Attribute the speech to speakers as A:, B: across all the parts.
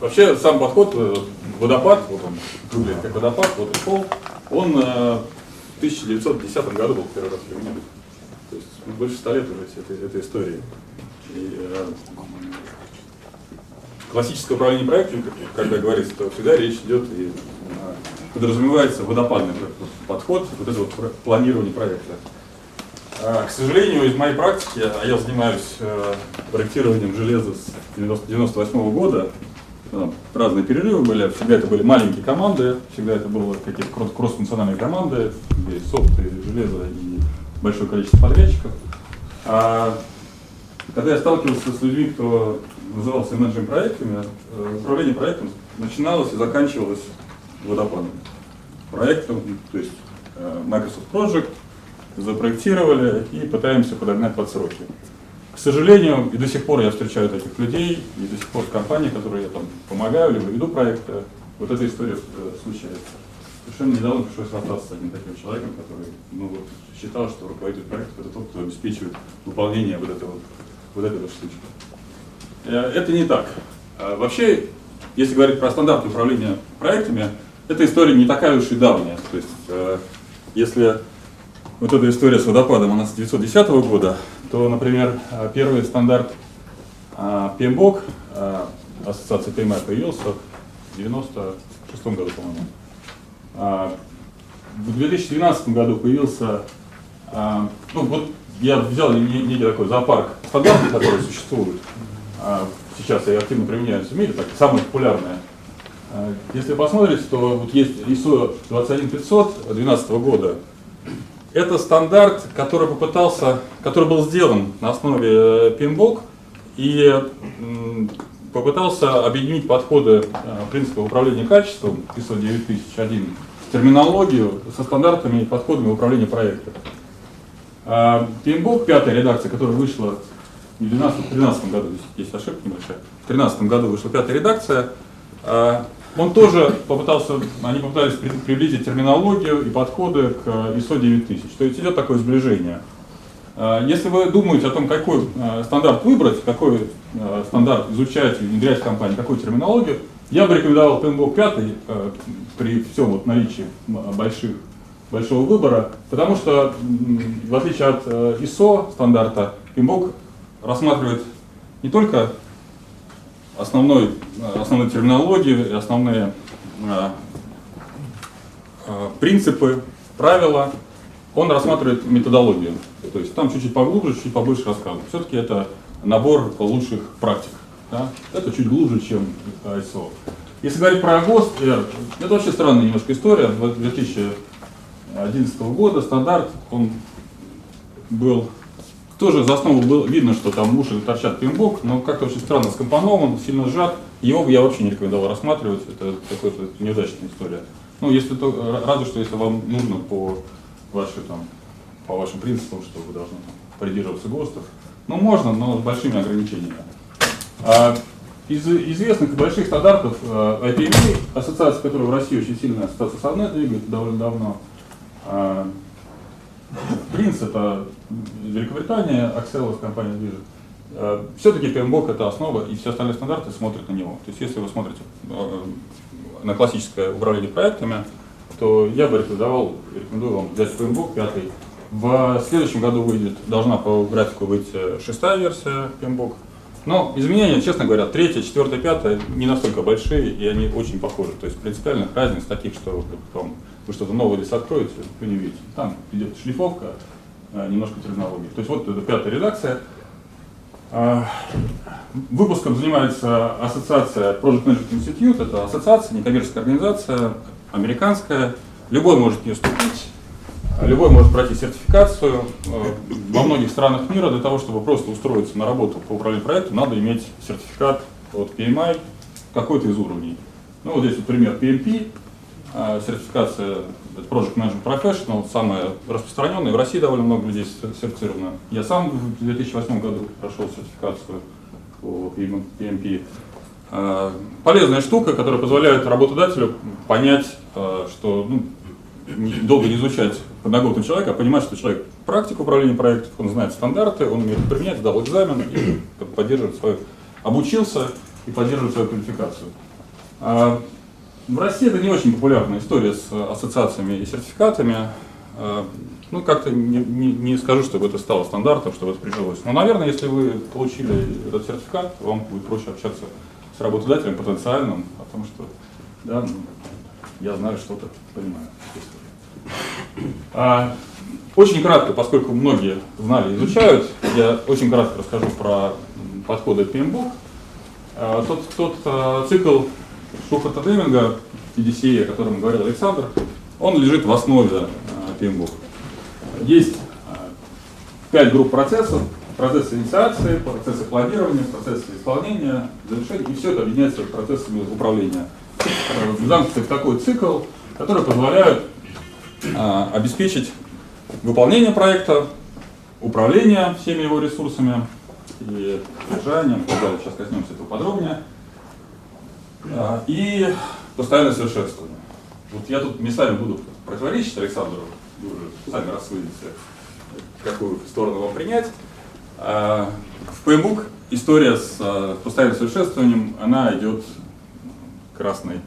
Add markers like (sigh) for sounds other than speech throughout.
A: вообще сам подход, э, водопад, вот он выглядит как водопад, вот и пол, он э, в 1910 году был первый раз применен. То есть ну, больше ста лет уже этой, этой истории. И, э, классическое управление проектом, когда говорится, то всегда речь идет и э, подразумевается водопадный подход, вот это вот планирование проекта. А, к сожалению, из моей практики, а я занимаюсь проектированием железа с 1998 -го года, там, разные перерывы были, всегда это были маленькие команды, всегда это было какие-то кросс-функциональные команды, где софт и железо и большое количество подрядчиков. А когда я сталкивался с людьми, кто назывался менеджером проектами, э, управление проектом начиналось и заканчивалось водопадом. Проектом, то есть э, Microsoft Project, запроектировали и пытаемся подогнать под сроки. К сожалению, и до сих пор я встречаю таких людей, и до сих пор компании, которые я там помогаю, либо веду проекты, вот эта история э, случается. Совершенно недавно пришлось расстаться с одним таким человеком, который ну, вот, считал, что руководитель проекта это тот, кто обеспечивает выполнение вот этого, вот этой вот штучки. Э, это не так. А вообще, если говорить про стандарты управления проектами, эта история не такая уж и давняя. То есть, э, если вот эта история с водопадом, она с 1910 года, то, например, э, первый стандарт PMBOK, ассоциация PMI, появился в 1996 году, по-моему. В 2012 году появился, ну вот я взял некий такой зоопарк стандартов, которые существуют. Сейчас и активно применяются в мире, так, самые популярные. Если посмотреть, то вот есть ISO 21500 2012 года. Это стандарт, который попытался, который был сделан на основе э, PMBOK и попытался объединить подходы э, принципов управления качеством ISO 9001 терминологию со стандартами и подходами управления проектом. PMBOK, пятая редакция, которая вышла в 2012-2013 году, здесь ошибка небольшая, в 2013 году вышла пятая редакция, а, он тоже попытался, они попытались приблизить терминологию и подходы к ISO 9000. То есть идет такое сближение. А, если вы думаете о том, какой а, стандарт выбрать, какой стандарт изучать и внедрять в компании, какую терминологию, я бы рекомендовал PMBOK 5 при всем вот наличии больших, большого выбора, потому что в отличие от ISO стандарта, PMBOK рассматривает не только основной, основную терминологию и основные а, а, принципы, правила, он рассматривает методологию. То есть там чуть-чуть поглубже, чуть побольше рассказывает. Все-таки это набор лучших практик. Да? Это чуть глубже, чем ISO. Если говорить про ГОСТ, это вообще странная немножко история. 2011 года стандарт, он был тоже за основу было видно, что там уши торчат пинбок, но как-то очень странно скомпонован, сильно сжат. Его бы я вообще не рекомендовал рассматривать, это какая-то неудачная история. Ну, если то, разве что если вам нужно по, вашей, там, по вашим принципам, что вы должны там, придерживаться ГОСТов. Ну, можно, но с большими ограничениями. А, из известных больших стандартов а, IPMA, ассоциация, которая в России очень сильно ассоциация со мной двигает довольно давно, а, Принц это Великобритания, Axelos компания движет. Э, Все-таки PMBOK это основа, и все остальные стандарты смотрят на него. То есть если вы смотрите э, на классическое управление проектами, то я бы рекомендовал, рекомендую вам взять PMBOK 5. В следующем году выйдет, должна по графику быть шестая версия PMBOK. Но изменения, честно говоря, третья, четвертая, пятая не настолько большие, и они очень похожи. То есть принципиальных разниц таких, что потом вы что-то новое здесь откроете, вы не видите. Там идет шлифовка, а, немножко терминологии. То есть вот это пятая редакция. А, выпуском занимается ассоциация Project Management Institute, это ассоциация, некоммерческая организация, американская. Любой может в нее вступить, любой может пройти сертификацию. А, во многих странах мира для того, чтобы просто устроиться на работу по управлению проектом, надо иметь сертификат от PMI какой-то из уровней. Ну вот здесь вот пример PMP, сертификация Project Management Professional, самая распространенная. В России довольно много людей сертифицировано. Я сам в 2008 году прошел сертификацию по PMP. А, полезная штука, которая позволяет работодателю понять, а, что ну, долго не изучать подноготную человека, а понимать, что человек практик управления проектом, он знает стандарты, он умеет применять, сдал экзамен и поддерживает свою, обучился и поддерживает свою квалификацию. В России это не очень популярная история с ассоциациями и сертификатами. А, ну, как-то не, не, не скажу, чтобы это стало стандартом, чтобы это прижилось. Но, наверное, если вы получили этот сертификат, вам будет проще общаться с работодателем потенциальным, потому что да, ну, я знаю что-то, понимаю. А, очень кратко, поскольку многие знали изучают, я очень кратко расскажу про подходы PMBOK. А, тот, тот а, цикл Шуферта Деминга, PDCA, о котором говорил Александр, он лежит в основе а, PMBOK. Есть а, пять групп процессов, процессы инициации, процессы планирования, процессы исполнения, завершения, и все это объединяется процессами управления. Э, замкнуты в такой цикл, который позволяет обеспечить выполнение проекта, управление всеми его ресурсами и содержанием, сейчас коснемся этого подробнее, и постоянное совершенствование. Вот я тут местами буду противоречить Александру, вы уже сами рассудите, какую сторону вам принять. А, в PMBOK история с а, постоянным совершенствованием, она идет красной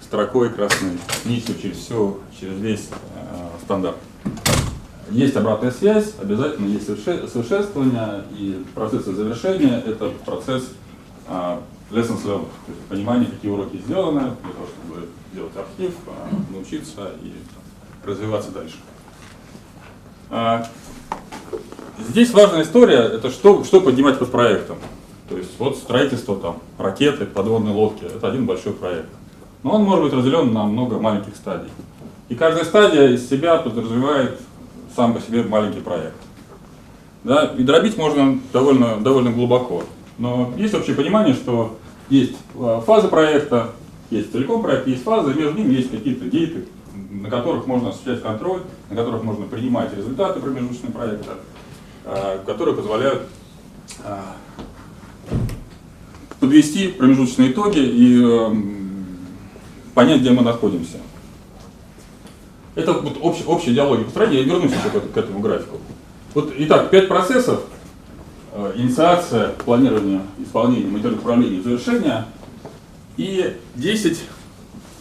A: строкой, красной нитью через все, через весь стандарт. Есть обратная связь, обязательно есть совершенствование, и процессы завершения – это процесс lessons learned, то есть понимание, какие уроки сделаны, для того, чтобы сделать архив, научиться и развиваться дальше. А, здесь важная история, это что, что поднимать под проектом. То есть вот строительство там, ракеты, подводные лодки, это один большой проект. Но он может быть разделен на много маленьких стадий. И каждая стадия из себя подразумевает сам по себе маленький проект. Да? И дробить можно довольно, довольно глубоко. Но есть общее понимание, что есть а, фаза проекта, есть целиком проект, есть фаза, и между ними есть какие-то гейты, на которых можно осуществлять контроль, на которых можно принимать результаты промежуточного проекта, а, которые позволяют а, подвести промежуточные итоги и понять, где мы находимся. Это вот общая, идеология построения. Я вернусь еще к этому графику. Вот, итак, пять процессов. Э, инициация, планирование, исполнение, мониторинг управления, завершение. И 10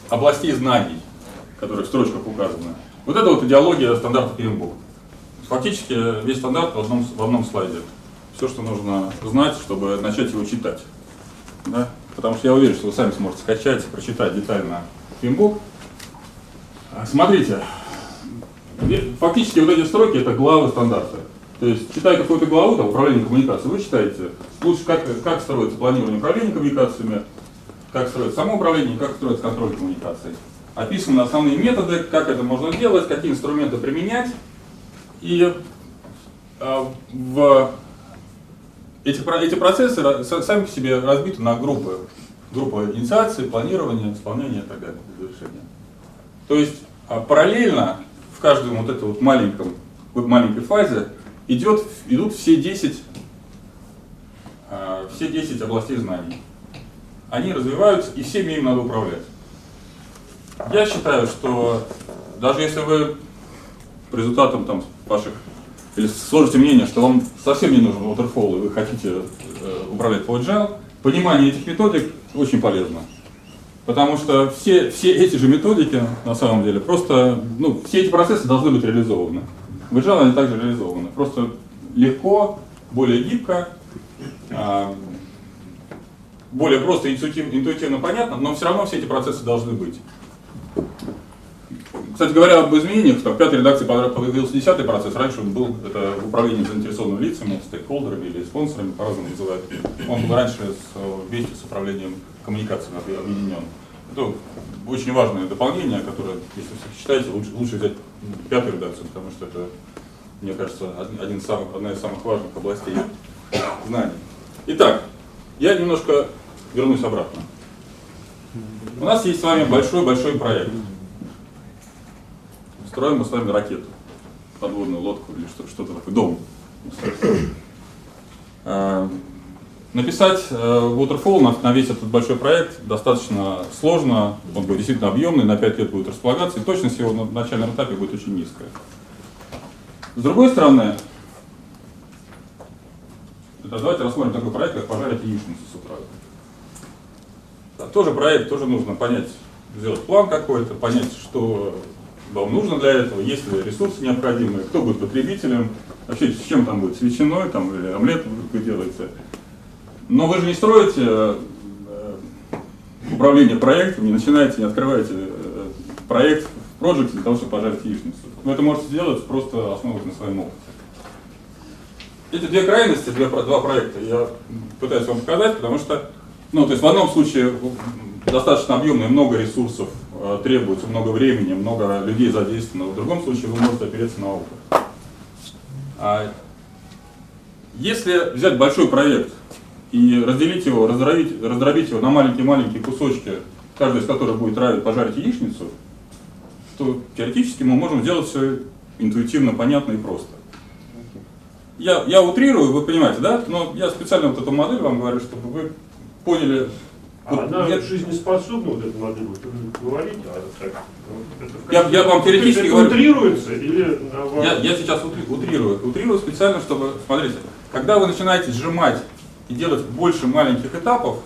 A: областей знаний которые в строчках указаны. Вот это вот идеология стандарта PMBOK. Фактически весь стандарт в одном, в одном слайде. Все, что нужно знать, чтобы начать его читать. Да? Потому что я уверен, что вы сами сможете скачать, прочитать детально PMBOK. А, смотрите, фактически вот эти строки это главы стандарта. То есть, читая какую-то главу, там, управление коммуникацией, вы читаете, лучше как, как строится планирование управления коммуникациями, как строится самоуправление, как строится контроль коммуникаций описаны основные методы, как это можно делать, какие инструменты применять. И э, в эти, эти процессы сами по себе разбиты на группы. Группа инициации, планирования, исполнения и так далее, завершения. То есть а, параллельно в каждом вот этом вот маленьком, маленькой фазе идет, идут все 10, а, все 10 областей знаний. Они развиваются, и всеми им надо управлять. Я считаю, что даже если вы по результатам там, ваших, или сложите мнение, что вам совсем не нужен waterfall, и вы хотите э, управлять по agile, понимание этих методик очень полезно. Потому что все, все эти же методики, на самом деле, просто, ну, все эти процессы должны быть реализованы. В agile они также реализованы. Просто легко, более гибко, э, более просто интуитивно, интуитивно понятно, но все равно все эти процессы должны быть. Кстати говоря, об изменениях, в пятой редакции появился десятый процесс. Раньше он был это управление заинтересованными лицами, стейкхолдерами или спонсорами, по-разному называют. Он был раньше с, вместе с управлением коммуникациями объединен. Это очень важное дополнение, которое, если вы читаете, лучше, лучше взять пятую редакцию, потому что это, мне кажется, один из самых, одна из самых важных областей знаний. Итак, я немножко вернусь обратно. У нас есть с вами большой-большой проект. Строим мы с вами ракету, подводную лодку или что-то такое, дом. Написать э, Waterfall на, на весь этот большой проект достаточно сложно, он будет действительно объемный, на 5 лет будет располагаться, и точность его на начальном этапе будет очень низкая. С другой стороны, давайте рассмотрим такой проект, как пожарить яичницу с утра. Да, тоже проект, тоже нужно понять, сделать план какой-то, понять, что вам нужно для этого, есть ли ресурсы необходимые, кто будет потребителем, вообще с чем там будет, с ветчиной там, или омлет вы делаете. Но вы же не строите э, управление проектом, не начинаете, не открываете э, проект в проекте для того, чтобы пожарить яичницу. Вы это можете сделать, просто основываясь на своем опыте. Эти две крайности, две, два проекта я пытаюсь вам показать, потому что, ну, то есть в одном случае достаточно объемно и много ресурсов э, требуется, много времени, много людей задействовано, в другом случае вы можете опереться на опыт. А если взять большой проект и разделить его, раздробить, раздробить его на маленькие-маленькие кусочки, каждый из которых будет равить пожарить яичницу, то теоретически мы можем сделать все интуитивно, понятно и просто. Я, я утрирую, вы понимаете, да? Но я специально вот эту модель вам говорю, чтобы вы поняли.
B: А вот она нет... жизнеспособна, вот эта модель, вот вы говорите, а так,
A: я, я вам теоретически
B: это
A: говорю.
B: утрируется или
A: я, я сейчас утрирую. Утрирую специально, чтобы, смотрите, когда вы начинаете сжимать и делать больше маленьких этапов,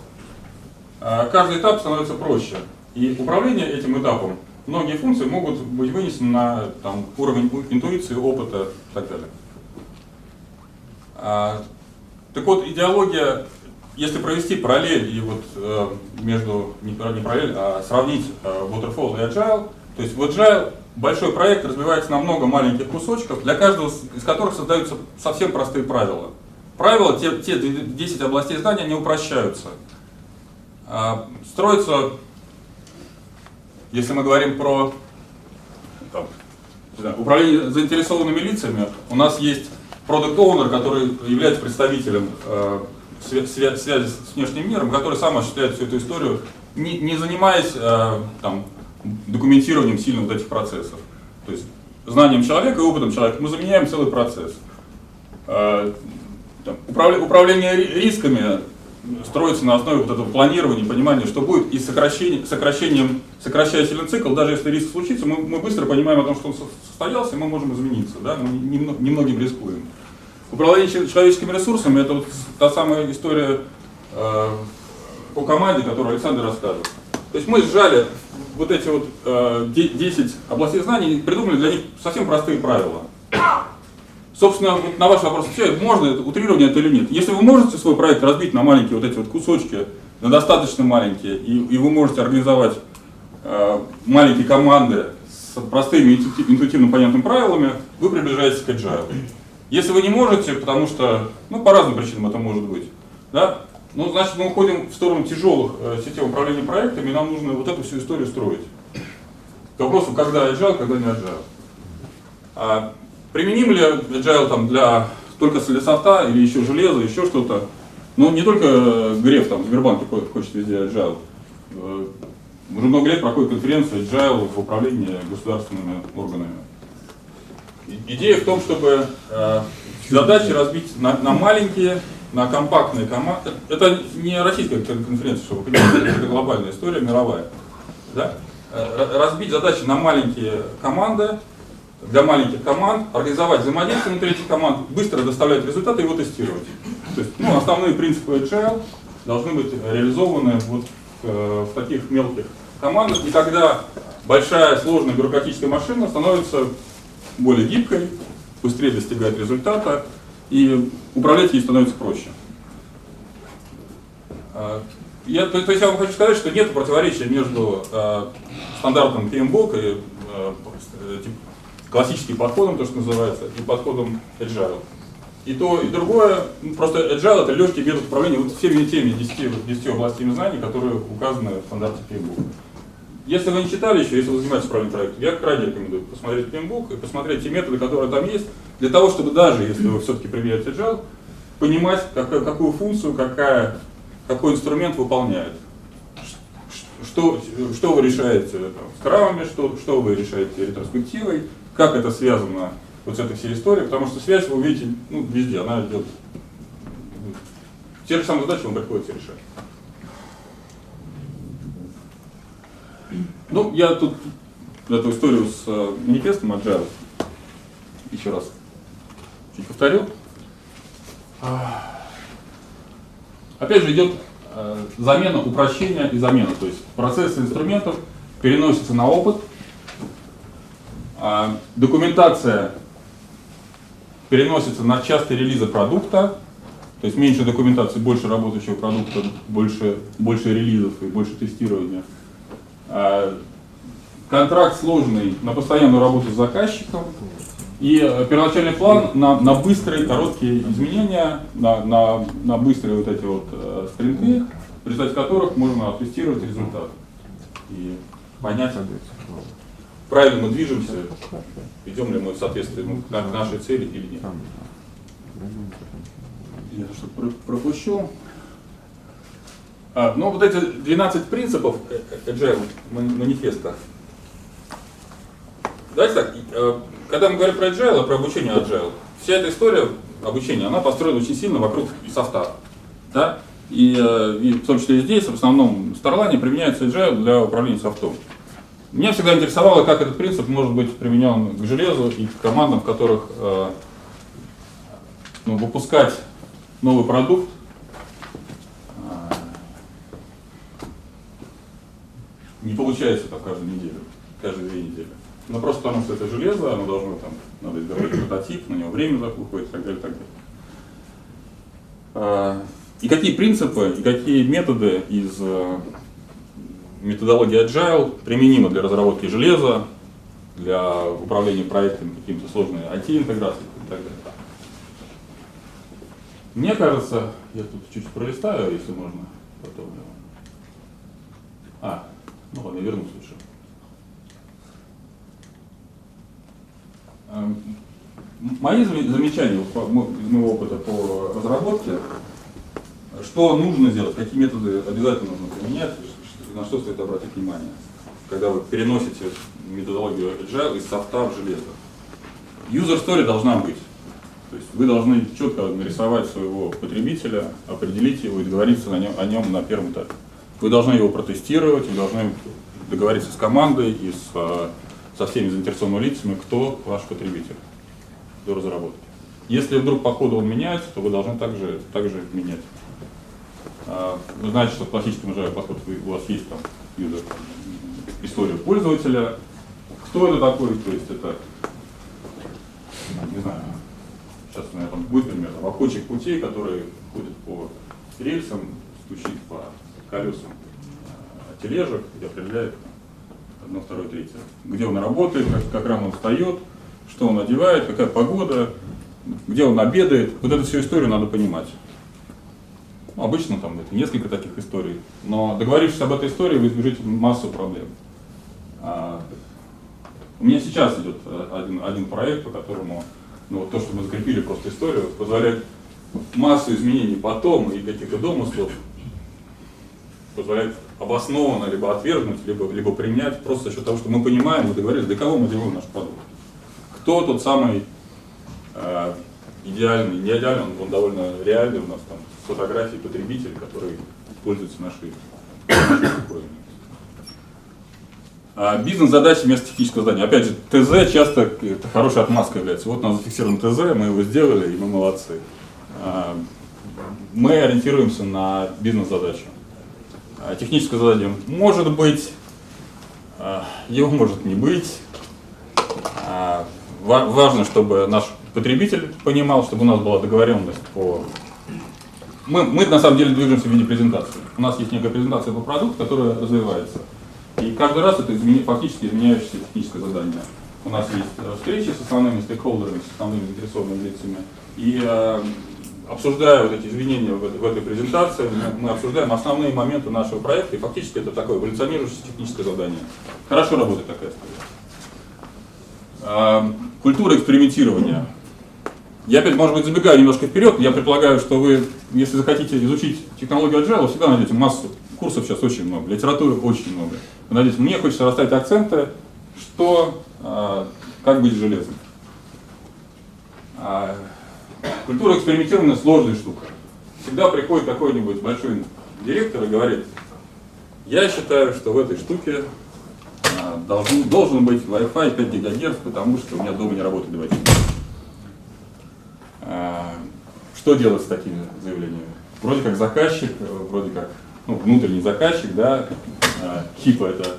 A: а, каждый этап становится проще. И управление этим этапом, многие функции могут быть вынесены на там, уровень интуиции, опыта и так далее. А, так вот, идеология, если провести параллель и вот э, между, не, параллель, а сравнить э, Waterfall и Agile, то есть в Agile большой проект разбивается на много маленьких кусочков, для каждого из которых создаются совсем простые правила. Правила, те, те 10 областей знания, они упрощаются. А, строится, если мы говорим про там, управление заинтересованными лицами, у нас есть продукт оунер который является представителем э, свя связи с внешним миром, который сам осуществляет всю эту историю, не, не занимаясь э, там, документированием сильно вот этих процессов. То есть знанием человека и опытом человека мы заменяем целый процесс. Э, там, управление, рисками строится на основе вот этого планирования, понимания, что будет, и сокращение, сокращением, сокращая сильный цикл, даже если риск случится, мы, мы быстро понимаем о том, что он состоялся, и мы можем измениться, да? мы немногим рискуем. Управление человеческими ресурсами – это вот та самая история э, по команде, которую Александр расскажет. То есть мы сжали вот эти вот э, 10 областей знаний и придумали для них совсем простые правила. Собственно, на ваш вопрос отвечаю, можно это, утрирование это или нет. Если вы можете свой проект разбить на маленькие вот эти вот кусочки, на достаточно маленькие, и, и вы можете организовать э, маленькие команды с простыми интуитивно понятными правилами, вы приближаетесь к agile. Если вы не можете, потому что, ну, по разным причинам это может быть, да, ну, значит, мы уходим в сторону тяжелых э, систем управления проектами, и нам нужно вот эту всю историю строить. К вопросу, когда agile, когда не agile. Применим ли agile там для только софта или еще железа, еще что-то? Ну, не только Греф там в Сбербанке хочет везде agile. Э, уже много лет проходит конференция agile в управлении государственными органами. Идея в том, чтобы э, задачи разбить на, на маленькие, на компактные команды. Это не российская конференция, чтобы вы понимали, это глобальная история, мировая. Да? Э, разбить задачи на маленькие команды, для маленьких команд, организовать взаимодействие внутри этих команд, быстро доставлять результаты и его тестировать. То есть ну, основные принципы agile должны быть реализованы вот э, в таких мелких командах, и тогда большая сложная бюрократическая машина становится более гибкой, быстрее достигает результата, и управлять ей становится проще. А, я, то, то есть я вам хочу сказать, что нет противоречия между э, стандартом PMBOK и э, классическим подходом, то, что называется, и подходом agile. И то, и другое, ну, просто agile это легкий метод управления вот всеми теми 10, 10 областями знаний, которые указаны в стандарте PMBOK. Если вы не читали еще, если вы занимаетесь управлением проектом, я крайне рекомендую посмотреть PMBOK и посмотреть те методы, которые там есть, для того, чтобы даже если вы все-таки применяете agile, понимать, какая, какую функцию, какая, какой инструмент выполняет. Что, что вы решаете там, с кравами, что, что вы решаете ретроспективой, как это связано вот с этой всей историей, потому что связь вы увидите ну, везде, она идет. Те же самые задачи вам приходится решать. Ну, я тут эту историю с э, манифестом Agile еще раз чуть повторю. Опять же идет э, замена, упрощение и замена. То есть процессы инструментов переносятся на опыт, а документация переносится на частые релизы продукта, то есть меньше документации, больше работающего продукта, больше, больше релизов и больше тестирования. А контракт сложный на постоянную работу с заказчиком, и э, первоначальный план на, на быстрые, короткие изменения, на, на, на быстрые вот эти вот э, спринты, в результате которых можно оттестировать результат и понять, правильно мы движемся, идем ли мы в соответствии ну, к нашей цели или нет. Я что про пропущу. А, ну, вот эти 12 принципов э, э, Agile манифеста. Давайте так, когда мы говорим про agile, про обучение agile, вся эта история обучения, она построена очень сильно вокруг софта. Да? И, э, и в том числе и здесь, в основном в Starline применяется agile для управления софтом. Меня всегда интересовало, как этот принцип может быть применен к железу и к командам, в которых э, ну, выпускать новый продукт э, не получается так каждую неделю, каждые две недели. Ну просто потому что это железо, оно должно там, надо изготовить прототип, на него время уходит и так далее, так далее. А, и какие принципы и какие методы из э, методологии Agile применимы для разработки железа, для управления проектами, какими-то сложными IT-интеграцией и так далее. Мне кажется, я тут чуть пролистаю, если можно, потом. А, ну ладно, я вернусь лучше. Эм, мои замечания из моего опыта по разработке, что нужно сделать, какие методы обязательно нужно применять, на что стоит обратить внимание, когда вы переносите методологию Agile из софта в железо. User story должна быть. То есть вы должны четко нарисовать своего потребителя, определить его и договориться на нем, о нем на первом этапе. Вы должны его протестировать, вы должны договориться с командой и с э, со всеми заинтересованными лицами, кто ваш потребитель до разработки. Если вдруг по ходу он меняется, то вы должны также, также менять. А, вы знаете, что в классическом Java подход у вас есть там user, история пользователя, кто это такой, то есть это, не знаю, сейчас у меня там будет пример, там, обходчик путей, который ходит по рельсам, стучит по колесам а, тележек и определяет одно, второе, третье. Где он работает, как, как рано он встает, что он одевает, какая погода, где он обедает. Вот эту всю историю надо понимать. Ну, обычно там это несколько таких историй, но договорившись об этой истории, вы избежите массу проблем. А, у меня сейчас идет э, один, один проект, по которому ну, вот то, что мы закрепили просто историю, позволяет массу изменений потом и каких-то домыслов позволяет обоснованно либо отвергнуть, либо, либо принять, просто за счет того, что мы понимаем, мы договорились, для кого мы делаем наш продукт. Кто тот самый э, идеальный, не идеальный, он, он довольно реальный, у нас там фотографии потребителей, которые пользуются нашей, нашей а бизнес-задачи вместо технического задания. Опять же, ТЗ часто это хорошая отмазка является. Вот у нас зафиксирован ТЗ, мы его сделали, и мы молодцы. А, мы ориентируемся на бизнес-задачу. А, техническое задание может быть, его может не быть. Важно, чтобы наш потребитель понимал, чтобы у нас была договоренность по... Мы, мы на самом деле движемся в виде презентации. У нас есть некая презентация по продукту, которая развивается. И каждый раз это измени... фактически изменяющееся техническое задание. У нас есть э, встречи с основными стейкхолдерами, с основными заинтересованными лицами. И обсуждая вот эти изменения в, в этой презентации, мы, мы обсуждаем основные моменты нашего проекта, и фактически это такое эволюционирующее техническое задание. Хорошо работает такая история. А, культура экспериментирования. Я опять, может быть, забегаю немножко вперед, я предполагаю, что вы, если захотите изучить технологию Agile, всегда найдете массу курсов сейчас очень много, литературы очень много. Вы найдете, мне хочется расставить акценты, что, а, как быть железным. А, Культура экспериментирования сложная штука. Всегда приходит какой-нибудь большой директор и говорит, я считаю, что в этой штуке а, должен, должен быть Wi-Fi 5 ГГц, потому что у меня дома не работает девайс. А, что делать с такими заявлениями? Вроде как заказчик, вроде как ну, внутренний заказчик, да, HIPAA это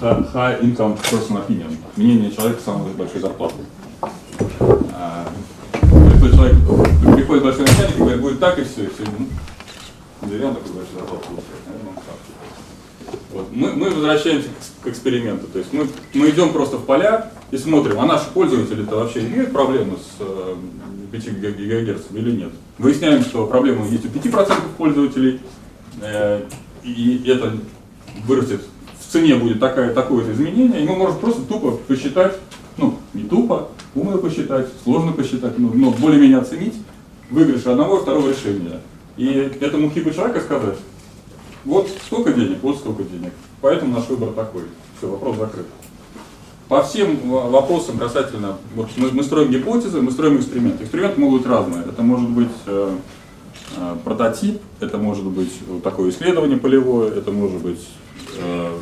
A: High Income Personal Opinion, мнение человека с самой большой зарплатой. Приходит человек, приходит большой начальник и говорит, будет так и все, и все. Ну, он такой большой зарплату получает. Вот. Мы, мы возвращаемся к, к эксперименту. То есть мы, мы идем просто в поля и смотрим, а наши пользователи-то вообще имеют проблемы с э, 5 ГГц или нет. Выясняем, что проблема есть у 5% пользователей, э, и это вырастет в цене будет такая, такое-то изменение, и мы можем просто тупо посчитать, ну, не тупо, умно посчитать, сложно посчитать, но, но более-менее оценить выигрыш одного и второго решения. И этому хипу человека сказать, вот столько денег, вот столько денег. Поэтому наш выбор такой. Все, вопрос закрыт. По всем вопросам касательно, вот мы, мы строим гипотезы, мы строим эксперименты. Эксперименты могут быть разные. Это может быть э, э, прототип, это может быть вот такое исследование полевое, это может быть э,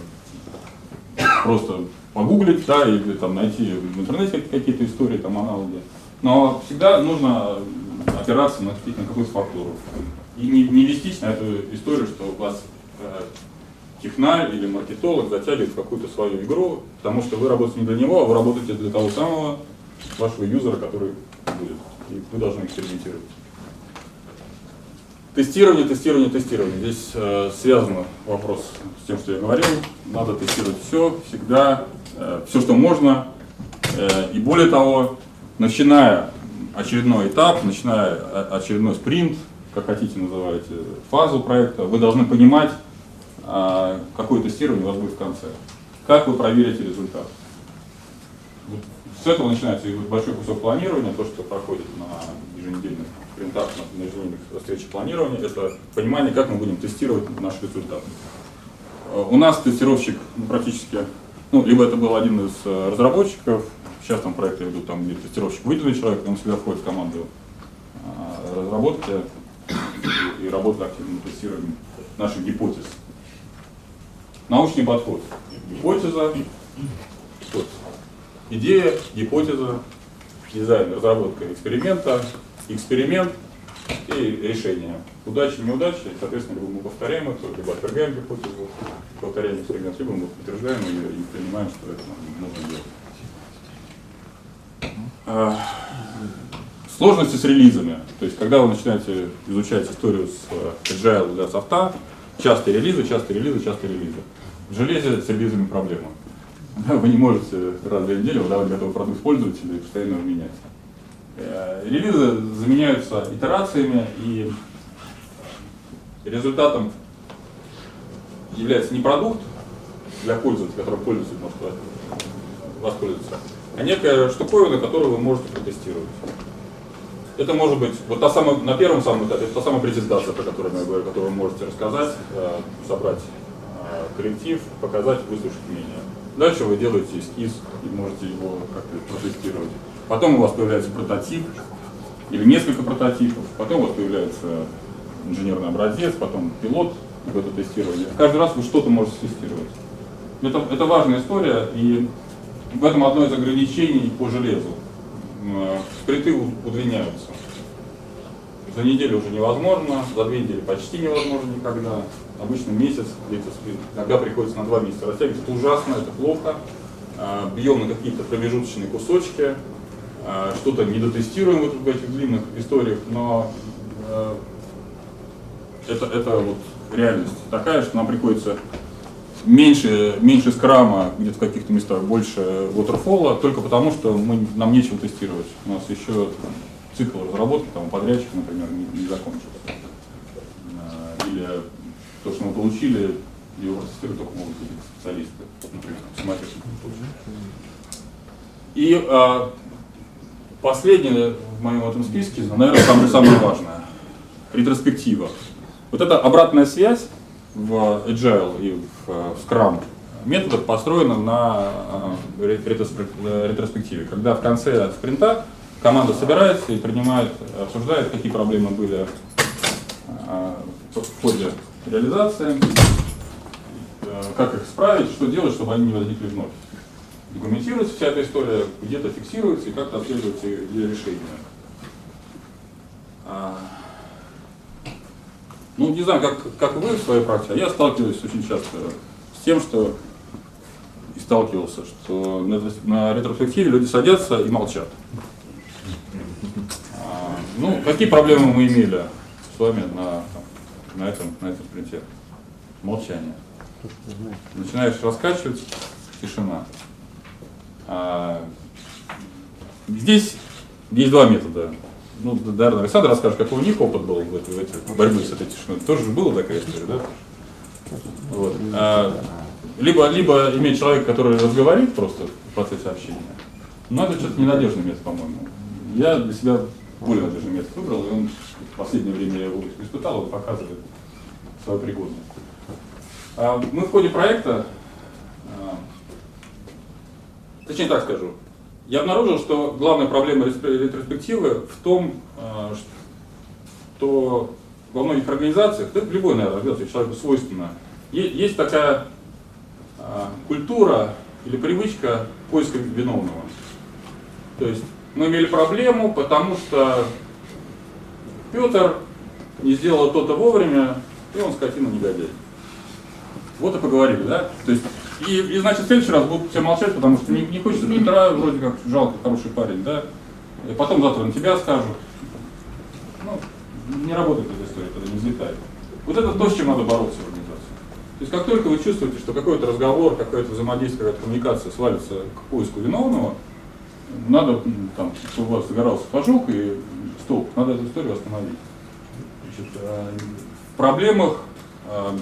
A: просто погуглить, да, или там найти в интернете какие-то истории, там аналоги. Но всегда нужно опираться на, на какую-то фактуру. И не, не вестись на эту историю, что у вас технарь или маркетолог затягивает в какую-то свою игру, потому что вы работаете не для него, а вы работаете для того самого вашего юзера, который будет. И вы должны экспериментировать. Тестирование, тестирование, тестирование. Здесь э, связан вопрос с тем, что я говорил. Надо тестировать все, всегда, э, все, что можно. Э, и более того, начиная очередной этап, начиная очередной спринт, как хотите называйте, фазу проекта, вы должны понимать, э, какое тестирование у вас будет в конце. Как вы проверите результат. С этого начинается большой кусок планирования, то, что проходит на еженедельных спринтах на ежедневных встречах планирования, это понимание, как мы будем тестировать наш результат. Э, у нас тестировщик ну, практически, ну, либо это был один из э, разработчиков, сейчас там проекты идут, там где тестировщик выделенный человек, он всегда входит в команду разработки и, работает активно тестированием наших гипотез. Научный подход. Гипотеза, вот, идея, гипотеза, дизайн, разработка эксперимента, эксперимент и решение. Удачи, неудачи, соответственно, мы повторяем это, либо отвергаем гипотезу, повторяем эксперимент, либо мы подтверждаем ее и понимаем, что это нужно делать. Сложности с релизами. То есть, когда вы начинаете изучать историю с э, Agile для софта, частые релизы, частые релизы, частые релизы. В железе с релизами проблема. (laughs) Вы не можете раз в две недели выдавать готовый продукт пользователю и постоянно его менять. Э, релизы заменяются итерациями, и результатом является не продукт для пользователя, который пользователь может воспользоваться, а некая штуковина, которую вы можете протестировать. Это может быть, вот та самая, на первом самом этапе, это та самая презентация, про которую я говорю, которую вы можете рассказать, э, собрать э, коллектив, показать, выслушать мнение. Дальше вы делаете эскиз и можете его как-то протестировать. Потом у вас появляется прототип или несколько прототипов, потом у вас появляется инженерный образец, потом пилот в это тестирование. Каждый раз вы что-то можете тестировать. Это, это важная история, и в этом одно из ограничений по железу. Спринты удлиняются. За неделю уже невозможно, за две недели почти невозможно никогда. Обычно месяц, где-то иногда приходится на два месяца растягивать. Это ужасно, это плохо. А, бьем на какие-то промежуточные кусочки, а, что-то не дотестируем вот в этих длинных историях, но э, это, это вот реальность такая, что нам приходится меньше, меньше скрама, где-то в каких-то местах больше waterfall, только потому, что мы, нам нечего тестировать. У нас еще цикл разработки, там, подрядчика, например, не, не закончился. А, или то, что мы получили, его протестировать только могут быть специалисты, например, самотехники. И а, Последнее в моем этом списке, наверное, самое, самое важное. Ретроспектива. Вот эта обратная связь в Agile и в Scrum методах построена на э, ретроспективе, когда в конце спринта команда собирается и принимает, обсуждает, какие проблемы были э, в ходе реализации, э, как их исправить, что делать, чтобы они не возникли вновь документируется вся эта история, где-то фиксируется и как-то отслеживается ее решение. Ну, не знаю, как, как вы в своей практике, а я сталкиваюсь очень часто с тем, что и сталкивался, что на, на ретроспективе люди садятся и молчат. А, ну, какие проблемы мы имели с вами на, на этом, на этом спринте? Молчание. Начинаешь раскачивать, тишина. А, здесь есть два метода. Ну, наверное, Александр расскажет, какой у них опыт был в этой, в этой борьбе с этой тишиной. Тоже была такая история, да? Вот. А, либо, либо иметь человека, который разговорит просто в процессе общения. Но это что-то ненадежный метод, по-моему. Я для себя более надежный метод выбрал, и он в последнее время я его испытал, он показывает свою пригодность. А, мы в ходе проекта, а, точнее так скажу, я обнаружил, что главная проблема ретроспективы в том, а, что во многих организациях, да в любой, наверное, организации человеку свойственно, есть такая культура или привычка поиска виновного. То есть мы имели проблему, потому что Петр не сделал то-то вовремя, и он скотина негодяй. Вот и поговорили, да? То есть, и, и значит, в следующий раз будут все молчать, потому что не, не хочется Петра, вроде как жалко, хороший парень, да? И потом завтра на тебя скажут. Ну, не работает эта история, тогда не взлетает. Вот это то, с чем надо бороться в организации. То есть, как только вы чувствуете, что какой-то разговор, какое-то взаимодействие, какая-то коммуникация свалится к поиску виновного, надо, там, чтобы у вас загорался флажок и стоп, надо эту историю остановить. Значит, э, в проблемах э,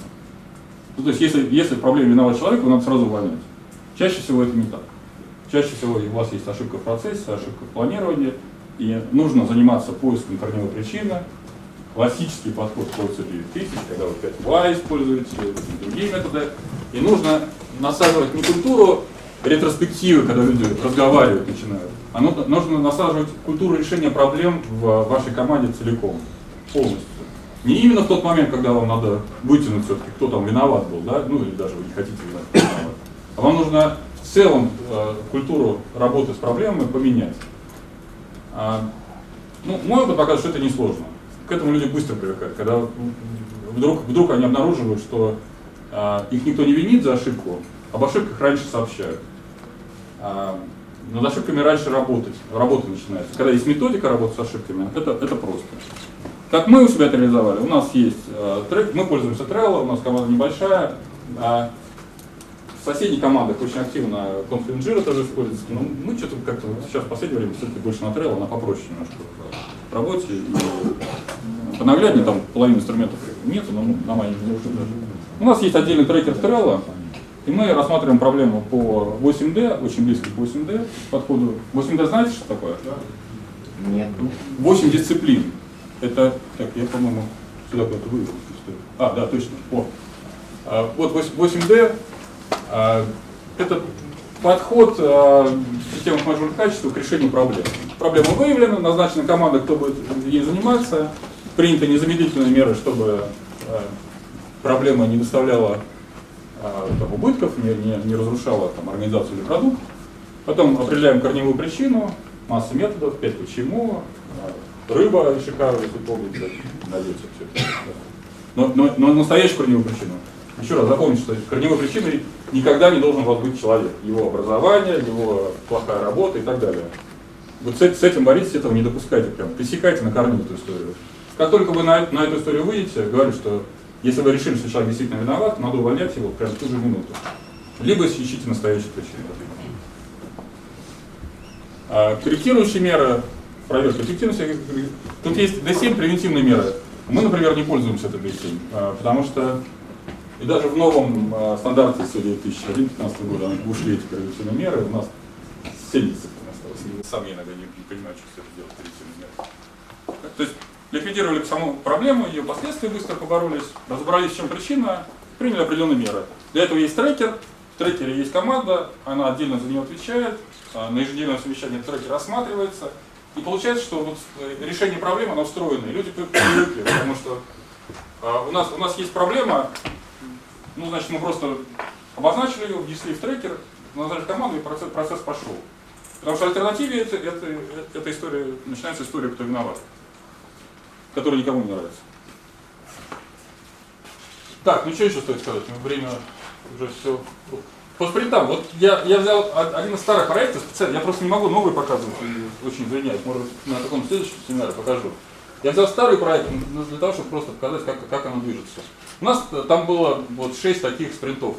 A: ну, то есть, если, если в проблеме виноват человек, его надо сразу увольнять. Чаще всего это не так. Чаще всего у вас есть ошибка в процессе, ошибка в планировании, и нужно заниматься поиском корневой причины. Классический подход к кодцу 9000, когда вы 5 используете, другие методы. И нужно насаживать не культуру ретроспективы, когда люди разговаривают, начинают, а нужно насаживать культуру решения проблем в вашей команде целиком, полностью. Не именно в тот момент, когда вам надо вытянуть все-таки, кто там виноват был, да, ну или даже вы не хотите знать, кто виноват. А вам нужно в целом э, культуру работы с проблемами поменять. А, ну, мой опыт показывает, что это несложно. К этому люди быстро привыкают. Когда вдруг, вдруг они обнаруживают, что а, их никто не винит за ошибку, об ошибках раньше сообщают. А, над ошибками раньше работать, работа начинается. Когда есть методика работы с ошибками, это, это просто. Как мы у себя это реализовали? У нас есть э, трек, мы пользуемся Trello, у нас команда небольшая. А в соседних командах очень активно Confluent Jira тоже используется. Но мы что-то как-то сейчас в последнее время все-таки больше на Trello, она попроще немножко в работе. И понагляднее там половины инструментов нету, но нам они не нужны даже. У нас есть отдельный трекер Trello, и мы рассматриваем проблему по 8D, очень близко к 8D подходу. 8D знаете, что такое?
C: Нет.
A: 8 дисциплин. Это, так, я, по-моему, сюда куда-то вывел. А, да, точно. О. А, вот 8D. А, это подход а, системы менеджмента качества к решению проблем. Проблема выявлена, назначена команда, кто будет ей заниматься, приняты незамедлительные меры, чтобы а, проблема не доставляла там, убытков, не, не, не разрушала там, организацию или продукт. Потом определяем корневую причину, масса методов, 5 почему, рыба шикарная, если помните, найдете все. Но, но, но настоящую корневую причину. Еще раз запомните, что корневой причиной никогда не должен вас быть человек. Его образование, его плохая работа и так далее. Вот с, с этим боритесь, этого не допускайте прям. Пресекайте на корню эту историю. Как только вы на, на эту историю выйдете, говорю, что если вы решили, что человек действительно виноват, надо увольнять его прямо в ту же минуту. Либо ищите настоящую причину. А, корректирующие меры проверка эффективности. Тут есть D7 превентивные меры. Мы, например, не пользуемся этой D7, а, потому что и даже в новом а, стандарте с 2015 года ушли эти превентивные меры, у нас 7 дисциплин осталось. Сам я иногда не, не понимаю, что это делать превентивные меры. То есть ликвидировали саму проблему, ее последствия быстро поборолись, разобрались, в чем причина, приняли определенные меры. Для этого есть трекер, в трекере есть команда, она отдельно за нее отвечает, а, на ежедневном совещании трекер рассматривается, и получается, что вот э, решение проблемы, оно встроено, и люди привыкли, потому что а, у, нас, у нас есть проблема, ну, значит, мы просто обозначили ее, внесли в трекер, назвали команду, и процесс, процесс пошел. Потому что альтернативе это, это, эта история, начинается история, кто виноват, которая никому не нравится. Так, ну что еще стоит сказать? Ну, время уже все. По спринтам, вот я, я взял один из старых проектов специально, я просто не могу новый показывать, очень извиняюсь, может на каком следующем семинаре покажу. Я взял старый проект для того, чтобы просто показать, как, как оно движется. У нас там было вот 6 таких спринтов.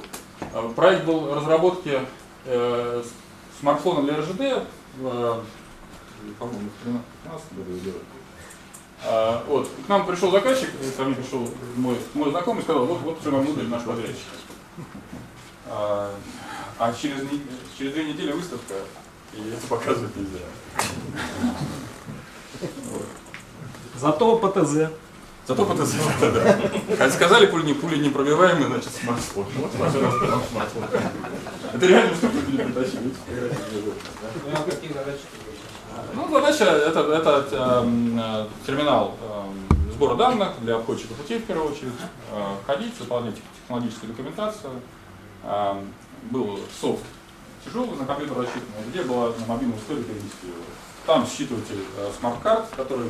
A: А, проект был разработки э, смартфона для РЖД, э, по-моему, в 2013 году делали. А, вот. К нам пришел заказчик, ко мне пришел мой, мой знакомый и сказал, вот, вот что нам нужен наш подрядчик. А, а через, через две недели выставка, и это показывать нельзя.
C: Зато ПТЗ.
A: Зато ПТЗ, да, да. Сказали, пули, не, пули непробиваемые, значит, смартфон. Вот, пожалуйста, смартфон. Это реально штука не притащили.
D: Ну, а?
A: Ну, задача это, это э, терминал э, сбора данных для обходчика путей в первую очередь, э, ходить, заполнять технологическую документацию. Э, был софт тяжелый на компьютер рассчитанный, где была на историю перенести его. Там считыватель э, смарт-карт, который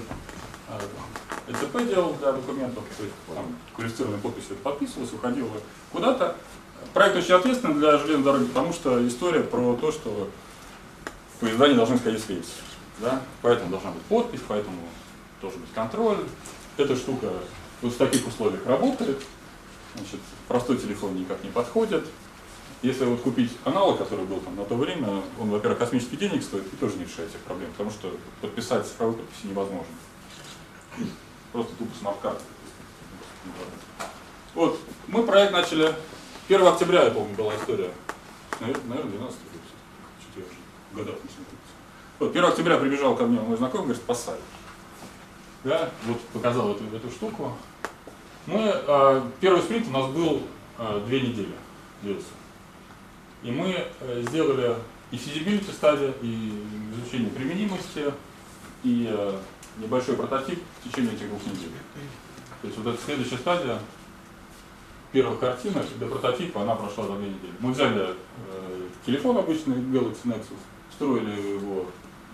A: э, ЭЦП делал для документов, то есть там квалифицированной подписью подписывалось, уходило куда-то. Проект очень ответственный для железной дороги, потому что история про то, что поезда не должны сходить с рельсов. Да? Поэтому должна быть подпись, поэтому должен быть контроль. Эта штука вот в таких условиях работает. Значит, простой телефон никак не подходит. Если вот купить аналог, который был там на то время, он, во-первых, космических денег стоит и тоже не решает этих проблем, потому что подписать цифровой подписью невозможно. Просто тупо смарт-карта. Вот, мы проект начали 1 октября, я помню, была история. Наверное, 12 год. Что-то. Вот, 1 октября прибежал ко мне мой знакомый, говорит, спасай. Да, вот показал эту, эту штуку. Мы, э, первый спринт у нас был э, две недели длился. И мы э, сделали и feasibility стадия, и изучение применимости, и э, небольшой прототип в течение этих двух недель. То есть вот эта следующая стадия, первых картинок для прототипа, она прошла за две недели. Мы взяли э, телефон обычный Galaxy Nexus, строили его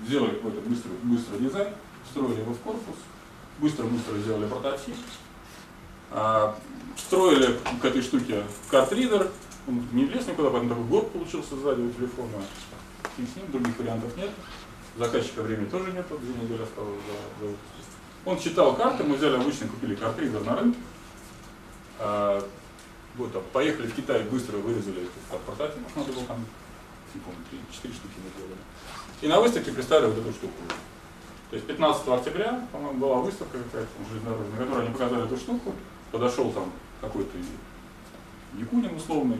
A: сделали какой-то быстрый, быстрый дизайн, встроили его в корпус, быстро-быстро сделали прототип, а, строили к этой штуке картридер, он не влез никуда, поэтому такой год получился сзади у телефона. И с ним других вариантов нет. Заказчика времени тоже нет, две недели осталось за, за Он читал карты, мы взяли обычно, купили картридер на рынке. А, вот, а поехали в Китай, быстро вырезали этот прототип, надо было там, не помню, 4 штуки мы сделали. И на выставке представили вот эту штуку. То есть 15 октября, по-моему, была выставка какая-то железнодорожная, на которой они показали эту штуку. Подошел там какой-то Якунин условный,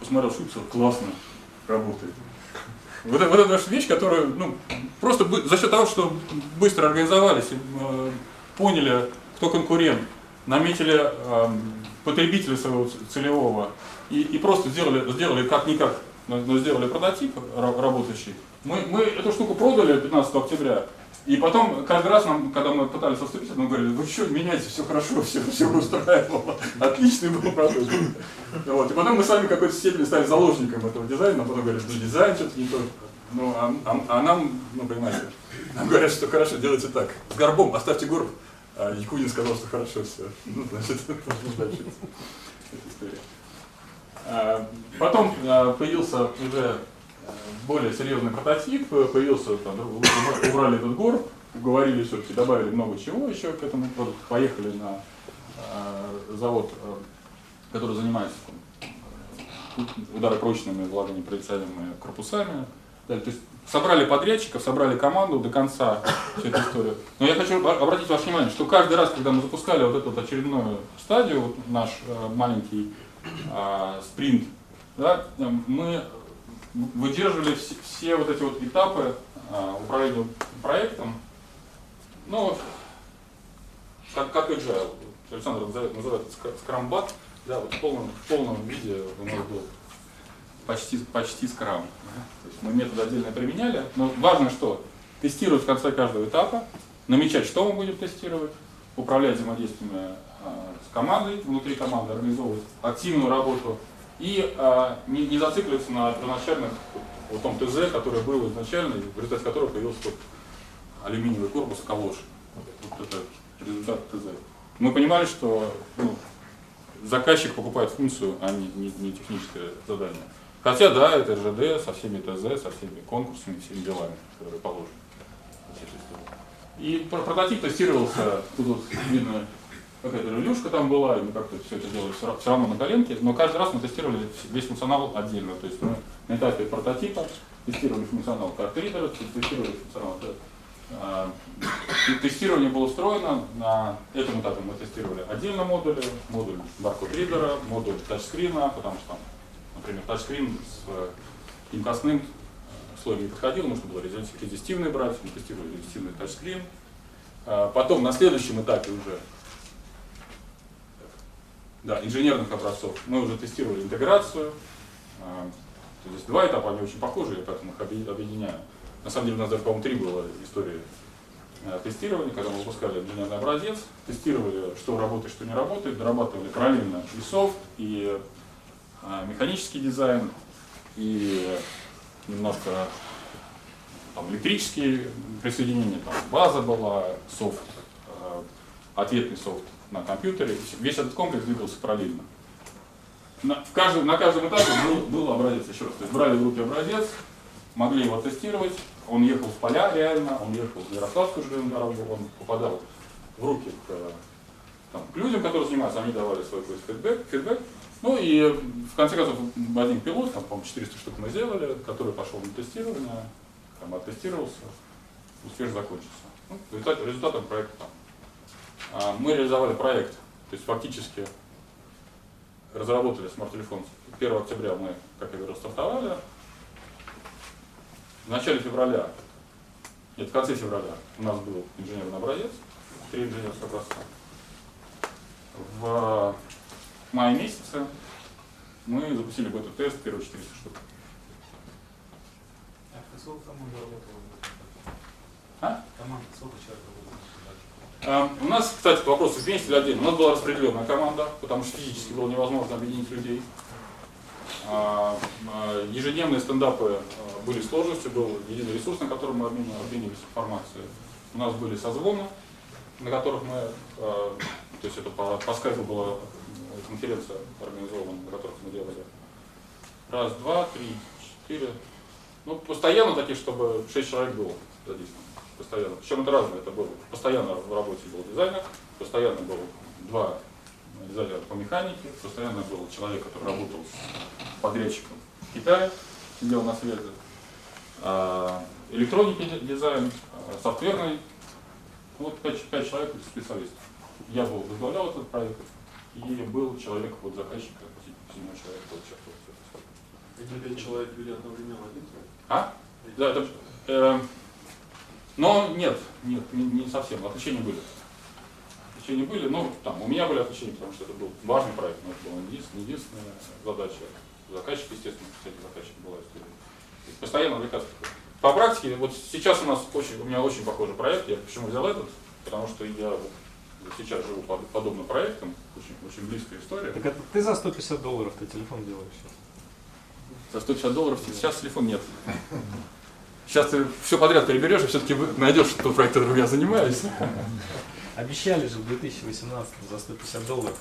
A: посмотрел, все классно работает. Вот, вот это наша вещь, которая, ну, просто за счет того, что быстро организовались, э, поняли, кто конкурент, наметили э, потребителя своего целевого и, и просто сделали, сделали как-никак, но, но сделали прототип работающий, мы, мы эту штуку продали 15 октября, и потом, каждый раз, нам, когда мы пытались вступить, мы говорили, вы что, меняйте, все хорошо, все, все устраивало, отличный был продукт. Вот. И потом мы сами в какой-то степени стали заложником этого дизайна, а потом говорили, ну дизайн что-то не то. Ну, а, а, а нам, ну, понимаете, нам говорят, что хорошо, делайте так, с горбом, оставьте горб. А Якунин сказал, что хорошо все. Ну, значит, дальше история. А, потом а, появился уже более серьезный прототип, появился, там, убрали этот гор, уговорили все-таки, добавили много чего еще к этому продукту, поехали на э, завод, э, который занимается там, ударопрочными влагонепроницаемыми корпусами. Да, то есть собрали подрядчиков, собрали команду до конца всю эту историю. Но я хочу обратить ваше внимание, что каждый раз, когда мы запускали вот эту вот очередную стадию, вот наш э, маленький э, спринт, да, мы выдерживали все, все вот эти вот этапы а, управления проектом, ну, как, как agile. Александр называет, называет скрамбат, да, вот в полном, в полном виде у нас был почти, почти скрам. То есть мы метод отдельно применяли, но важно что? Тестировать в конце каждого этапа, намечать, что мы будем тестировать, управлять взаимодействиями а, с командой, внутри команды организовывать активную работу и а, не, не зацикливаться на первоначальных вот том ТЗ, который был изначально, в результате которого появился вот алюминиевый корпус калош. Вот это результат ТЗ. Мы понимали, что ну, заказчик покупает функцию, а не, не, не техническое задание. Хотя, да, это РЖД со всеми ТЗ, со всеми конкурсами, всеми делами, которые положены. И про- прототип тестировался, тут вот видно, какая-то революшка там была, и мы как-то все это делали все равно на коленке, но каждый раз мы тестировали весь функционал отдельно. То есть мы на этапе прототипа тестировали функционал карты ридера, тестировали функционал а, Тестирование было устроено, на этом этапе мы тестировали отдельно модули, модуль баркод ридера, модуль тачскрина, потому что например, тачскрин с имкостным э, слоем не подходил, нужно было резис- резистивный брать, мы тестировали резистивный тачскрин. А Потом на следующем этапе уже да, инженерных образцов мы уже тестировали интеграцию. А, то есть два этапа, они очень похожи, я поэтому их объединяю-. На самом деле у нас даже, по-моему, три было истории э, тестирования, когда мы выпускали инженерный образец, тестировали, что работает, что не работает, дорабатывали параллельно и софт, и э, механический дизайн, и немножко там, электрические присоединения, там база была, софт, э, ответный софт на компьютере. Весь этот комплекс двигался параллельно. На, в каждом, на каждом этапе был, был образец еще раз. То есть брали в руки образец, могли его тестировать, он ехал в поля реально, он ехал в Ярославскую железную дорогу, он попадал в руки к, там, к людям, которые занимаются, они давали свой какой-то фидбэк, фидбэк. Ну и в конце концов один пилот, там, по-моему, 400 штук мы сделали, который пошел на тестирование, там, оттестировался, успешно закончился. Ну, результат- результатом проекта там. А, Мы реализовали проект, то есть фактически разработали смарт-телефон. 1 октября мы, как я говорил, стартовали. В начале февраля, нет, в конце февраля у нас был инженерный образец, три инженерных образца. В мае месяце мы запустили бета-тест, первые 400 штук.
D: А сколько команд работало?
A: А?
D: Команда, сколько человек работало?
A: А, У нас, кстати, к вопросу вместе отдельно, у нас была распределенная команда, потому что физически было невозможно объединить людей. А, а, Ежедневные стендапы а, были сложностью, был единый ресурс, на котором мы обмен- обменивались информацией. У нас были созвоны, на которых мы, а, то есть это по, по скайпу была конференция организована, на которых мы делали раз, два, три, четыре, ну, постоянно такие, чтобы шесть человек было задействовано. Постоянно. Причем это разное. Это было. Постоянно в работе был дизайнер, постоянно был два дизайнера по механике, постоянно был человек, который работал с подрядчиком в Китае, сидел на связи. А, электроники ди- дизайн, а, софтверный. Вот пять, пять человек специалистов. Я был возглавлял этот проект, и был человек вот заказчика, седьмой человек, вот это
B: Эти пять человек вели одновременно один трек?
A: А? Да, это, э, но нет, нет, не, не совсем. Отвлечения были. Отвлечения были, но там у меня были отвлечения, потому что это был важный проект, но это была не единственная, единственная задача. Заказчик, естественно, кстати, заказчик была история. Постоянно увлекаться. По практике, вот сейчас у нас очень, у меня очень похожий проект. Я почему взял этот? Потому что я вот сейчас живу под подобным проектом, очень, очень близкая история.
C: Так это ты за 150 долларов ты телефон делаешь сейчас.
A: За 150 долларов сейчас телефон нет. Сейчас ты все подряд переберешь и все-таки найдешь тот проект, которым я занимаюсь.
C: Обещали же в 2018 за 150 долларов